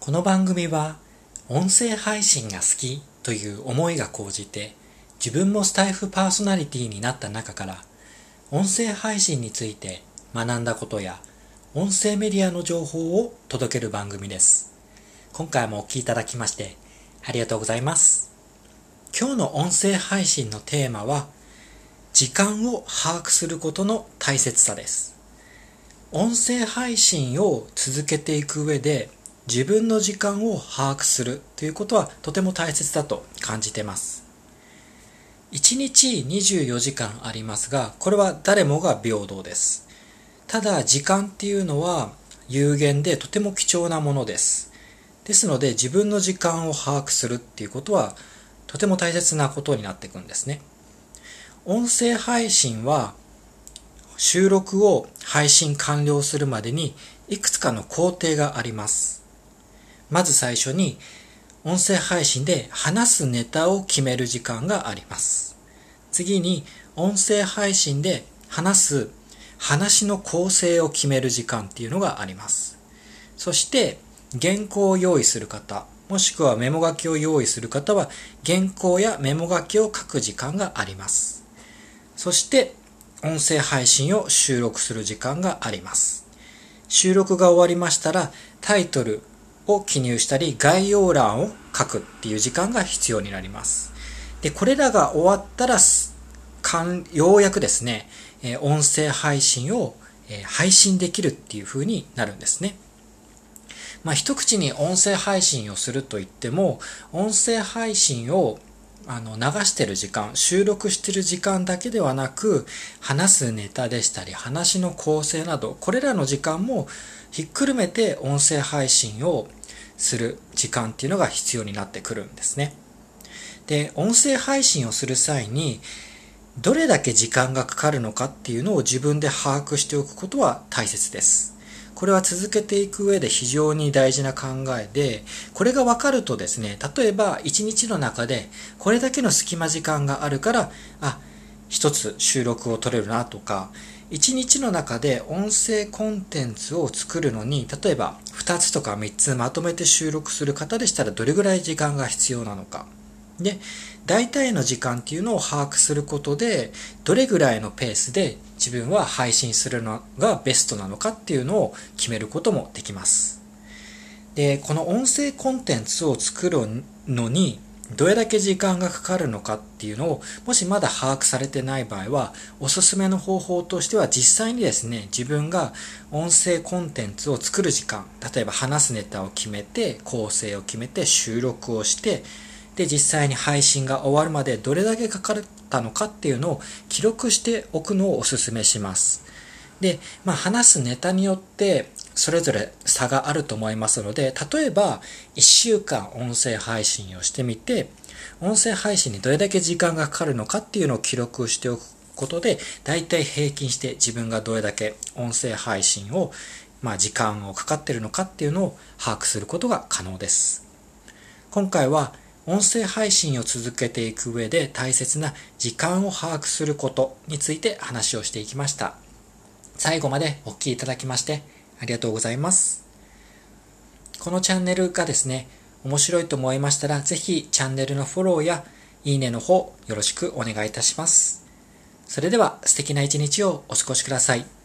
この番組は音声配信が好きという思いが高じて自分もスタイフパーソナリティになった中から音声配信について学んだことや音声メディアの情報を届ける番組です。今回もお聴きいただきましてありがとうございます。今日の音声配信のテーマは時間を把握することの大切さです。音声配信を続けていく上で自分の時間を把握するということはとても大切だと感じてます。1日24時間ありますがこれは誰もが平等です。ただ時間っていうのは有限でとても貴重なものです。ですので自分の時間を把握するっていうことはとても大切なことになっていくんですね。音声配信は収録を配信完了するまでにいくつかの工程があります。まず最初に音声配信で話すネタを決める時間があります。次に音声配信で話す話の構成を決める時間っていうのがあります。そして原稿を用意する方、もしくはメモ書きを用意する方は原稿やメモ書きを書く時間があります。そして音声配信を収録する時間があります。収録が終わりましたらタイトル、を記入したり概要欄を書くっていう時間が必要になります。で、これらが終わったら、ようやくですね、音声配信を配信できるっていう風になるんですね。まあ、一口に音声配信をすると言っても、音声配信をあの流してる時間、収録してる時間だけではなく、話すネタでしたり、話の構成など、これらの時間もひっくるめて音声配信をする時間っていうのが必要になってくるんですね。で、音声配信をする際に、どれだけ時間がかかるのかっていうのを自分で把握しておくことは大切です。これは続けていく上で非常に大事な考えで、これが分かるとですね、例えば1日の中でこれだけの隙間時間があるから、あ、一つ収録を取れるなとか、1日の中で音声コンテンツを作るのに、例えば2つとか3つまとめて収録する方でしたらどれぐらい時間が必要なのか。で、大体の時間っていうのを把握することで、どれぐらいのペースで自分は配信するのがベストなのかっていうのを決めることもできます。で、この音声コンテンツを作るのに、どれだけ時間がかかるのかっていうのを、もしまだ把握されてない場合は、おすすめの方法としては実際にですね、自分が音声コンテンツを作る時間、例えば話すネタを決めて、構成を決めて、収録をして、で、実際に配信が終わるまでどれだけかかったのかっていうのを記録しておくのをおすすめします。で、まあ、話すネタによってそれぞれ差があると思いますので、例えば1週間音声配信をしてみて、音声配信にどれだけ時間がかかるのかっていうのを記録しておくことで、大体平均して自分がどれだけ音声配信を、まあ、時間をかかってるのかっていうのを把握することが可能です。今回は音声配信を続けていく上で大切な時間を把握することについて話をしていきました。最後までお聴きいただきましてありがとうございます。このチャンネルがですね、面白いと思いましたら、ぜひチャンネルのフォローやいいねの方よろしくお願いいたします。それでは素敵な一日をお過ごしください。